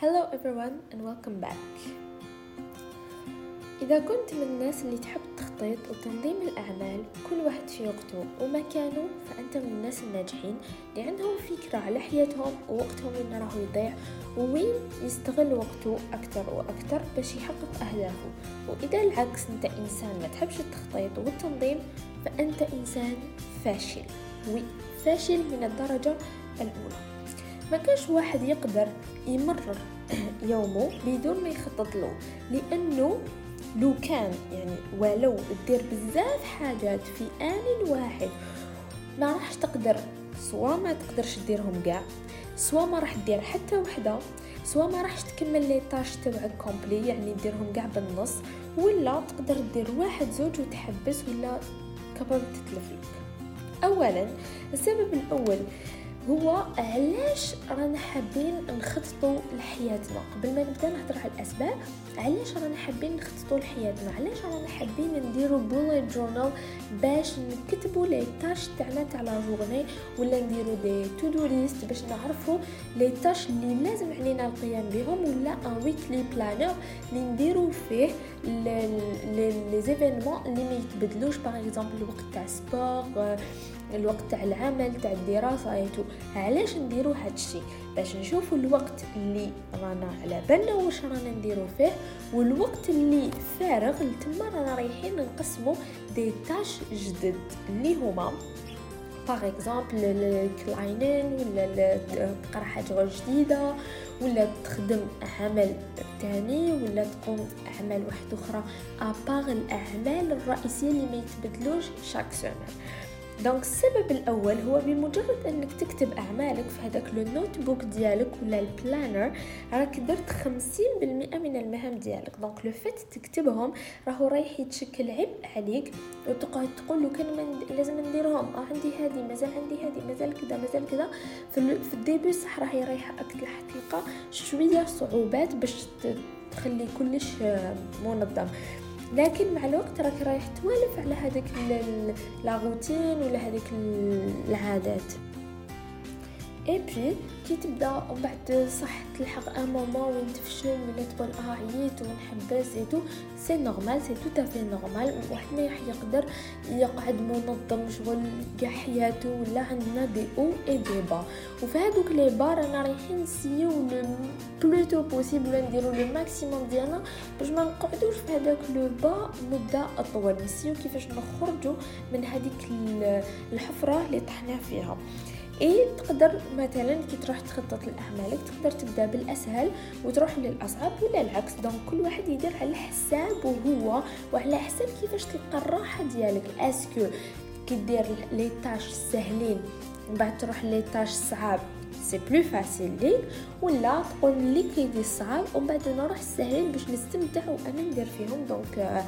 Hello everyone and welcome back. إذا كنت من الناس اللي تحب التخطيط وتنظيم الأعمال كل واحد في وقته ومكانه فأنت من الناس الناجحين اللي عندهم فكرة على حياتهم ووقتهم وين راهو يضيع ووين يستغل وقته أكتر وأكتر باش يحقق أهدافه. وإذا العكس أنت إنسان ما تحبش التخطيط والتنظيم فأنت إنسان فاشل. وي فاشل من الدرجة الأولى. ما كاش واحد يقدر يمرر يومه بدون ما يخطط له. لأنه لو كان يعني ولو دير بزاف حاجات في آن واحد ما راحش تقدر سوا ما تقدرش ديرهم كاع سوا ما راح دير حتى وحدة سوا ما راحش تكمل les tâches تبعك complet يعني ديرهم كاع بالنص ولا تقدر دير واحد زوج وتحبس ولا كبر تتلف اولا السبب الأول هو علاش رانا حابين نخططوا لحياتنا؟ قبل ما نبدأ نهضر على الأسباب علاش رانا حابين نخططوا لحياتنا؟ علاش رانا حابين نديروا bullet journal باش نكتبوا les tâches تاعنا تاع la journée ولا نديروا des to-do lists باش نعرفوا les tâches اللي لازم علينا القيام بهم ولا un weekly planner اللي نديروا فيه les événements اللي ما يتبدلوش par exemple الوقت تاع sport الوقت تاع العمل تاع الدراسة et tout علاش نديرو هادشي؟ باش نشوفوا الوقت اللي رانا على بالنا واش رانا نديرو فيه والوقت اللي فارغ تما رانا رايحين نقسمو des tâches جدد اللي هما par exemple ال cleaning ولا تقرا حاجة جديدة ولا تخدم عمل تاني ولا تقوم اعمال واحدة أخرى à part الأعمال الرئيسية اللي ما يتبدلوش chaque semaine donc السبب الأول هو بمجرد أنك تكتب أعمالك في هذاك le notebook ديالك ولا ال planner راك درت 50% من المهام ديالك. donc le fait تكتبهم راهو رايح يتشكل عبء عليك وتقعد تقول له كان من لازم نديرهم. آه عندي هذه مازال عندي هذه مازال كذا مازال كذا. في, في ال début صح راهي رايحه تلقى شوية صعوبات باش تخلي كلش منظم. لكن مع الوقت راك رايح توالف على هذيك la routine ولا هذيك العادات. اي بي كي تبدا ومن بعد صح تلحق un moment وين تفشل ولا تقول آه عييت ونحبس tout c'est normal c'est tout à fait normal واحد ما يقدر يقعد منظم شغل كاع حياته ولا عندنا دي أو اي دي با وفي هذوك les bas رانا رايحين نسيو le plus tôt possible نديرو le maximum ديالنا باش ما نقعدوش في هذاك le bas مدة أطول. نسيو كيفاش نخرجوا من هذيك الحفرة اللي طحنا فيها. اي تقدر مثلا كي تروح تخطط لأعمالك تقدر تبدأ بالأسهل وتروح للأصعب ولا العكس. donc كل واحد يدير على حساب هو وعلى حساب كيفاش تلقى الراحة ديالك. est-ce que كي دير les tâches سهلين من بعد تروح les tâches صعاب c'est plus facile ليك؟ ولا تقول لي كيدي صعاب ومن بعد نروح السهلين باش نستمتع وأنا ندير فيهم. donc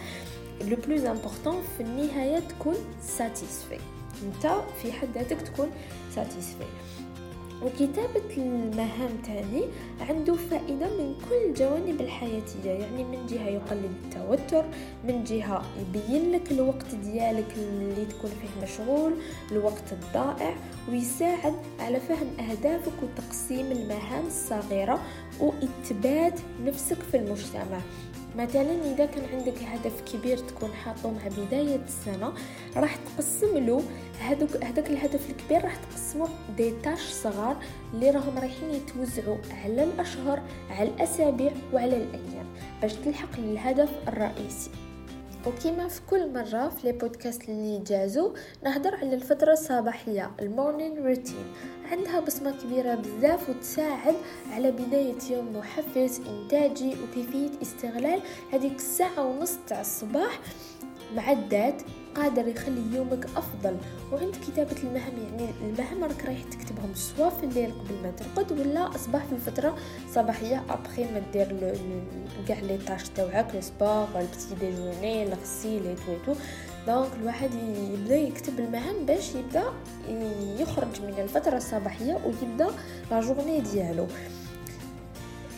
le plus important في النهاية تكون satisfait انت في حد ذاتك تكون satisfait وكتابة المهام تاني عنده فائدة من كل الجوانب الحياتية يعني من جهة يقلل التوتر من جهة يبين لك الوقت ديالك اللي تكون فيه مشغول الوقت الضائع ويساعد على فهم أهدافك وتقسيم المهام الصغيرة وإثبات نفسك في المجتمع. مثلا إذا كان عندك هدف كبير تكون حاطه مع بداية السنة راح تقسم له هذوك هذاك الهدف الكبير راح تقسمه دي تاش صغار اللي راهم رايحين يتوزعوا على الأشهر على الأسابيع وعلى الأيام باش تلحق للهدف الرئيسي. وكما في كل مرة في لي بودكاست اللي جازو نهضر على الفترة الصباحية المورنين روتين. عندها بصمة كبيرة بزاف وتساعد على بداية يوم محفز إنتاجي وكيفية استغلال هذيك الساعة ونص تاع الصباح معدات قادر يخلي يومك أفضل. وعند كتابة المهام يعني المهام راك رايح تكتبهم سوا في الليل قبل ما ترقد ولا أصبح في الفترة الصباحيه après ما دير كاع les tâches تاوعك le sport ال petit déjeuner الغسيل et tout donc الواحد يبدأ يكتب المهام باش يبدأ يخرج من الفترة الصباحية ويبدأ la journée ديالو.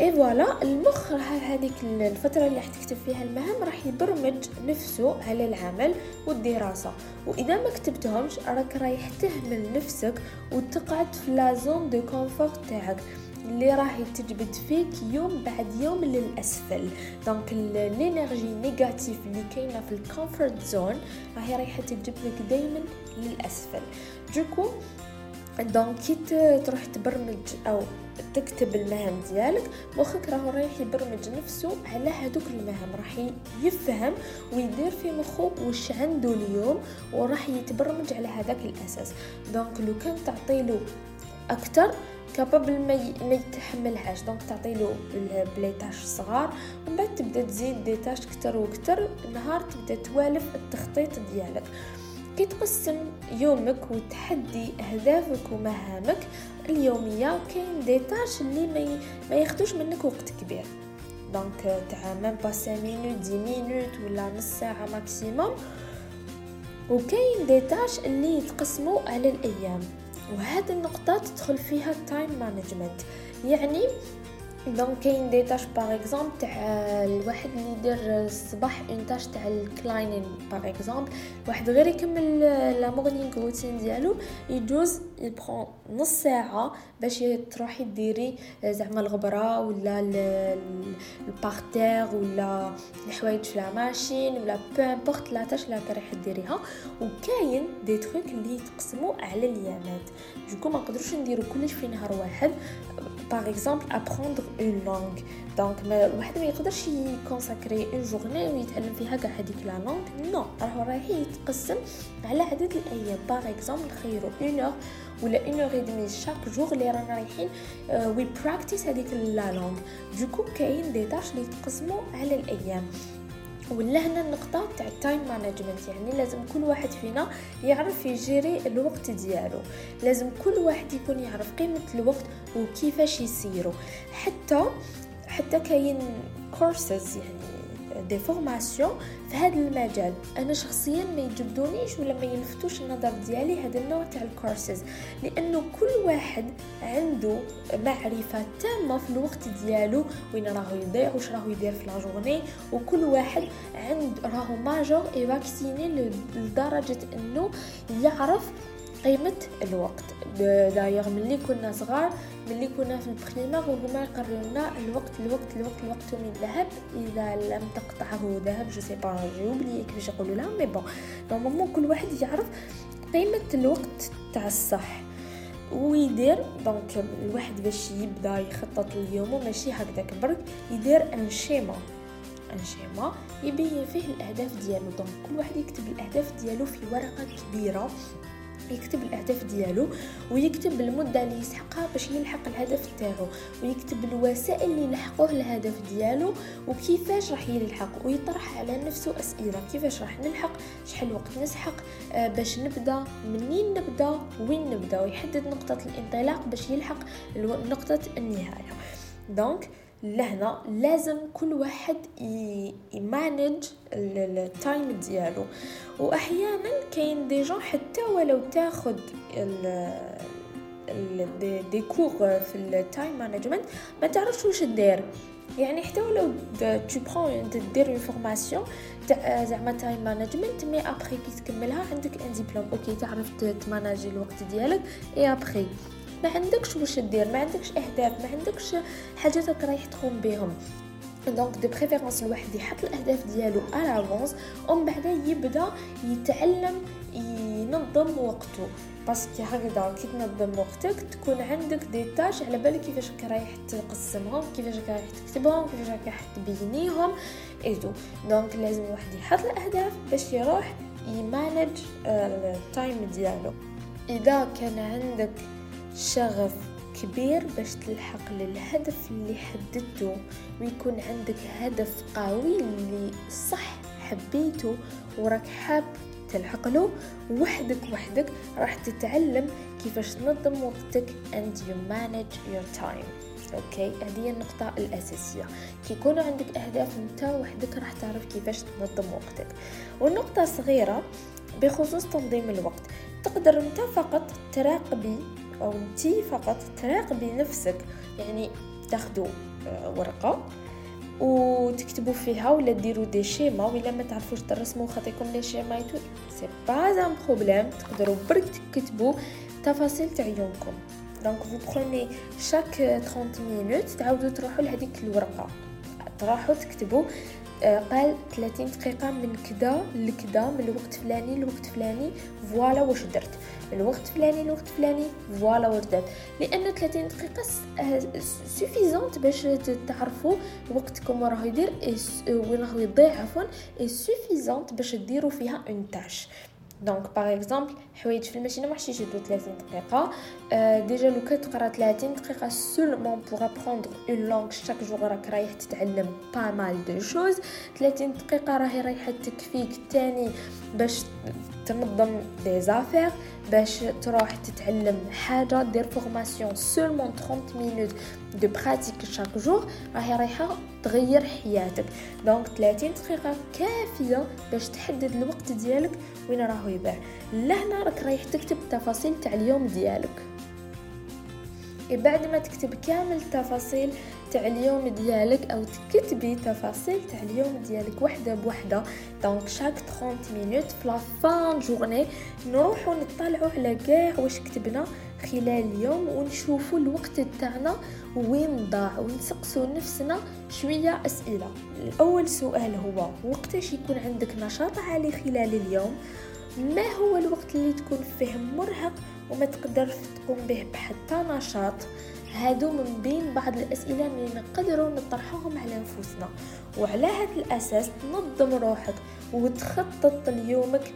et voilà المخ هذيك الفترة اللي راح تكتب فيها المهام راح يبرمج نفسه على العمل والدراسة. وإذا ما كتبتهمش راك رايح تهمل نفسك وتقعد في la zone de confort تاعك اللي راهي تجبد فيك يوم بعد يوم للأسفل. donc ال énergie négative اللي كاينة في ال comfort zone راهي رايحة تجبدك دائما للأسفل. du coup donc كي تروح تبرمج أو تكتب المهام ديالك مخك راهو رايح يبرمج نفسه على هذوك المهام. راح يفهم ويدير في مخه واش عنده اليوم وراح يتبرمج على هذاك الأساس. donc لو كان تعطيله أكثر capable ما يتحملهاش. donc تعطي له ب les tâches صغار ومن بعد تبدا تزيد des tâches كتر وكتر نهار تبدا توالف التخطيط ديالك. كي تقسم يومك وتحدي أهدافك ومهامك. اليوميه كاين des tâches اللي ما ما ياخذوش منك وقت كبير. donc تاع même pas 5 minutes 10 minutes ولا نص ساعة maximum وكاين des tâches اللي يتقسموا على الأيام. وهذه النقطة تدخل فيها ال time management يعني donc كاين des tâches par exemple تاع الواحد اللي يدير الصباح une tâche تاع ال cleaning par exemple واحد غير يكمل la morning routine ديالو يجوز ي prend نص ساعه باش تروحي ديري زعما الغبره ولا ال par terre ولا الحوايج في machine ولا peu importe la tâche لا رايحه ديريها وكاين des trucs اللي يتقسموا على الايامات du coup ما نقدروش نديرو كلش في نهار واحد par exemple apprendre une langue donc الواحد ما يقدرش ي consacrer une journée ويتعلم فيها كاع هذيك la langue non راهو رايح يتقسم على عدد الأيام. par exemple خيرو une heure ولا une heure demie chaque jour اللي رانا رايحين وي practice هذيك la langue du coup كاين des tâches اللي يتقسموا على الأيام. ولا هنا النقطة تاع ال time management يعني لازم كل واحد فينا يعرف ي gérer الوقت ديالو. لازم كل واحد يكون يعرف قيمة الوقت وكيفاش يسيرو. حتى حتى كاين كورسز يعني des formations في هذا المجال. أنا شخصيا ما يجبدونيش ولا ما يلفتوش النظر ديالي هذا النوع تاع الكورسز لأنه كل واحد عنده معرفة تامة في الوقت ديالو وين راهو يضيع واش راهو يدير في لا وكل واحد عند راهو majeur et vacciné لدرجة إنه يعرف قيمة الوقت. دايوغ ملي كنا صغار ملي كنا في ال primaire وهما يقرروا لنا الوقت الوقت الوقت الوقت من ذهب اذا لم تقطعه ذهب je sais pas j'ai oublié كيفاش يقولوا لها mais bon normalement كل واحد يعرف قيمة الوقت تاع الصح. ويدير donc الواحد باش يبدأ يخطط اليوم ماشي هكذاك برك يدير un schéma un schéma يبين فيه الأهداف ديالو. donc كل واحد يكتب الأهداف ديالو في ورقة كبيرة. يكتب الأهداف ديالو ويكتب المدة اللي يسحقها باش يلحق الهدف تاعو ويكتب الوسائل اللي يلحقوه الهدف ديالو وكيفاش راح يلحق ويطرح على نفسه أسئلة كيفاش راح نلحق شحال وقت نسحق آه باش نبدأ منين نبدأ وين نبدأ ويحدد نقطة الانطلاق باش يلحق نقطة النهاية. donc لهنا لازم كل واحد ي manage ال time ديالو. وأحيانا كاين des gens حتى ولو تاخد des cours في ال time management ما تعرفش واش دير يعني حتى ولو tu prends des une formation تاع زعما time management mais après كي تكملها عندك un diplôme OK تعرف ت manager الوقت ديالك et après ما عندكش واش دير ما عندكش أهداف ما عندكش حاجات رايح تقوم بهم donc de préférence الواحد يحط الأهداف ديالو à l'avance ومن بعد يبدأ يتعلم ينظم وقته. parce que هكذا كي تنظم وقتك تكون عندك des tâches على بالك كيفاش رايح تقسمهم كيفاش رايح تكتبهم كيفاش رايح تبينيهم et tout donc لازم الواحد يحط الأهداف باش يروح ي manage ال time ديالو. إذا كان عندك شغف كبير باش تلحق للهدف اللي حددته ويكون عندك هدف قوي اللي صح حبيته وراك حاب تلحق له. وحدك وحدك راح تتعلم كيفاش تنظم وقتك and you manage your time. OK هذه النقطة الأساسية. كي يكون عندك أهداف أنت وحدك راح تعرف كيفاش تنظم وقتك. والنقطة صغيرة بخصوص تنظيم الوقت تقدر أنت فقط تراقبي أو انتي فقط تراقبي نفسك يعني تاخدوا آه، ورقة وتكتبوا فيها ولا ديروا des schémas ولا ما تعرفوش ترسموا خطيكم les schémas et tout c'est pas un problème تقدروا برك تكتبوا تفاصيل تاع يومكم. donc vous prenez chaque 30 minutes تعاودوا تروحوا لهذيك الورقة. تروحوا تكتبوا آه، قال 30 دقيقة من كدا لكدا من الوقت فلاني لوقت فلاني. voilà واش درت. الوقت فلاني لوقت فلاني voilà واش درت لأن 30 دقيقة suffisantes باش تعرفوا وقتكم راه يدير وين راه يضيع عفوا suffisantes باش ديروا فيها une tâche donc par exemple حوايج في الماشينة ما حشيش يدو 30 دقيقة. déjà لو كتقرا 30 دقيقة seulement pour apprendre une langue chaque jour راك رايح تتعلم pas mal de choses 30 دقيقة راهي رايحة تكفيك تاني باش تنظم des affaires باش تروح تتعلم حاجة دير formation seulement 30 minutes de pratique chaque jour راهي رايحة تغير حياتك. donc 30 دقيقة كافية باش تحدد الوقت ديالك وين راهو يضيع لهنا راك رايح تكتب التفاصيل تاع اليوم ديالك. بعد ما تكتب كامل التفاصيل تاع اليوم ديالك أو تكتبي تفاصيل تاع اليوم ديالك وحدة بوحدة. donc chaque 30 minutes في la fin journée نروحو نطلعوا على كاع واش كتبنا خلال اليوم؟ ونشوفوا الوقت تاعنا وين ضاع. ونسقسوا نفسنا شوية أسئلة. الأول سؤال هو وقتاش يكون عندك نشاط عالي خلال اليوم؟ ما هو الوقت اللي تكون فيه مرهق وما تقدرش تقوم به بحتى نشاط؟ هادو من بين بعض الأسئلة اللي نقدروا نطرحهم على أنفسنا. وعلى هذا الأساس تنظم روحك وتخطط ليومك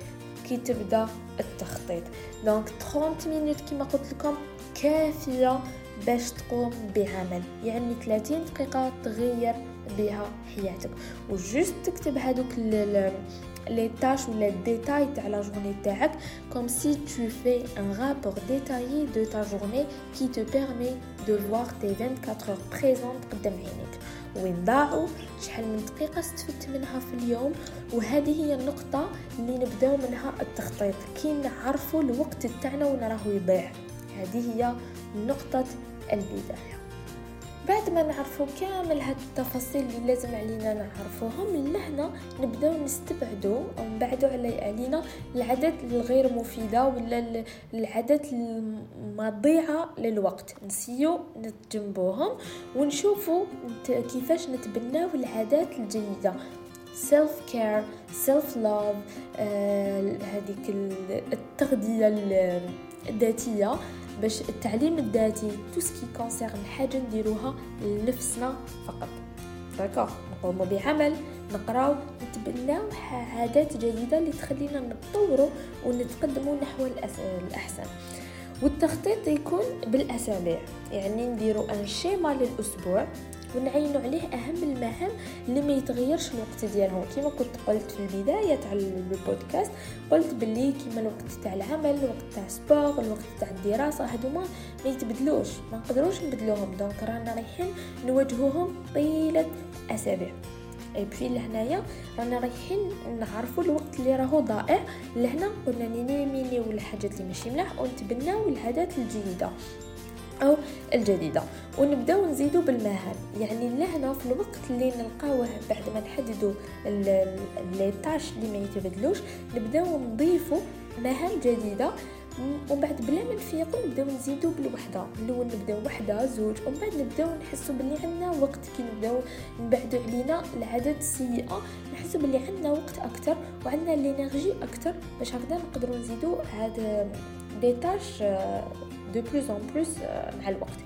كي تبدأ التخطيط. donc 30 minutes كما قلت لكم كافية باش تقوم بعمل. يعني 30 دقيقة تغير بها حياتك. و juste تكتب les tâches ou les détails de la journée تاعك. Comme si tu fais un rapport détaillé de ta journée qui te permet voir tes 24 heures présentes قدام عينيك. وين ضاعوا شحال من دقيقة استفدت منها في اليوم. وهذه هي النقطة اللي نبدأو منها التخطيط. كي نعرفوا الوقت تاعنا وين راهو يضيع. هذه هي نقطة البداية. بعد ما نعرفوا كامل هاد التفاصيل اللي لازم علينا نعرفوهم لهنا نبداو نستبعدوا أو نبعدوا على علينا العادات الغير مفيدة ولا العادات المضيعة للوقت. n'essayer نتجنبوهم ونشوفوا كيفاش نتبناو العادات الجيدة. self care self love هذيك التغذية الذاتية باش التعليم الذاتي tout ce qui concerne حاجة نديروها لنفسنا فقط. d'accord نقوموا بعمل نقراو نتبناو عادات جديدة اللي تخلينا نتطوروا ونتقدموا نحو الأحسن. والتخطيط يكون بالأسابيع. يعني نديرو un schéma للأسبوع. ونعينوا عليه اهم المهام اللي ما يتغيرش الوقت ديالهم كما كنت قلت في البدايه تاع البودكاست قلت باللي كما الوقت تاع العمل الوقت تاع sport الوقت تاع الدراسه هذوما ما يتبدلوش ما نقدروش نبدلوهم donc رانا رايحين نواجهوهم طيله اسابيع اي بي لهنايا رانا رايحين نعرفوا الوقت اللي راهو ضائع لهنا قلنا n'éliminer الحاجات اللي ماشي ملاح ونتبناو العادات الجيده أو الجديدة. ونبداو نزيدو بالمهام يعني لهنا في الوقت اللي نلقاوه بعد ما نحددوا les tâches اللي ما يتبدلوش نبداو نضيفوا مهام جديدة. ومن بعد بلا ما نفيقوا نبداو نزيدو بالوحدة. الأول نبداو وحدة زوج ومن بعد نبداو نحسوا بلي عندنا وقت كي نبدأو نبعدوا علينا العادات السيئة. نحسوا بلي عندنا وقت أكثر وعندنا l'énergie أكثر باش هكذا نقدروا نزيدو هاد des tâches de plus en plus مع الوقت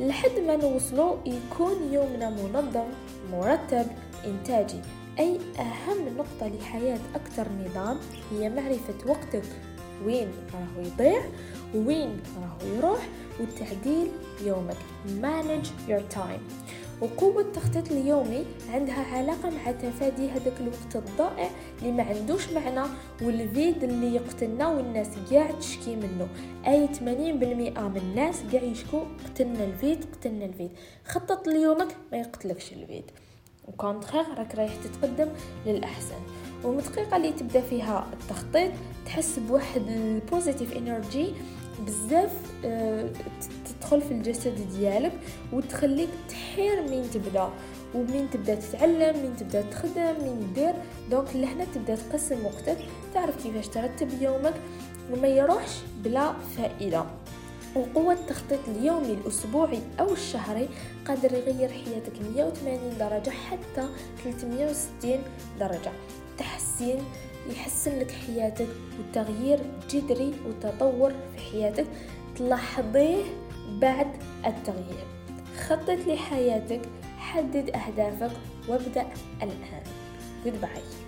لحد ما نوصلوا يكون يومنا منظم مرتب إنتاجي. أي أهم نقطة لحياة أكثر نظام هي معرفة وقتك. وين راهو يضيع؟ وين راهو يروح؟ وتعديل يومك. Manage your time. وقوة التخطيط اليومي عندها علاقة مع تفادي هذاك الوقت الضائع اللي ما عندوش معنى والفيد اللي يقتلنا والناس قاع تشكي منه. أي 80% من الناس قاع يشكو قتلنا الفيد قتلنا الفيد. خطط ليومك ما يقتلكش الفيد. وكونتخيغ راك رايح تتقدم للأحسن. ومن اللي تبدأ فيها التخطيط تحس بواحد ال positive energy بزاف آه، تدخل في الجسد ديالك وتخليك تحير من تبدا ومين تبدا تتعلم مين تبدا تخدم مين دير. donc لهنا تبدا تقسم وقتك تعرف كيفاش ترتب يومك وما يروحش بلا فائدة. وقوة التخطيط اليومي الأسبوعي أو الشهري قادر يغير حياتك 180 درجة حتى 360 درجة. تحسين يحسن لك حياتك وتغيير جذري وتطور في حياتك تلاحظيه بعد التغيير. خطط لحياتك حدد أهدافك وابدأ الآن. Goodbye.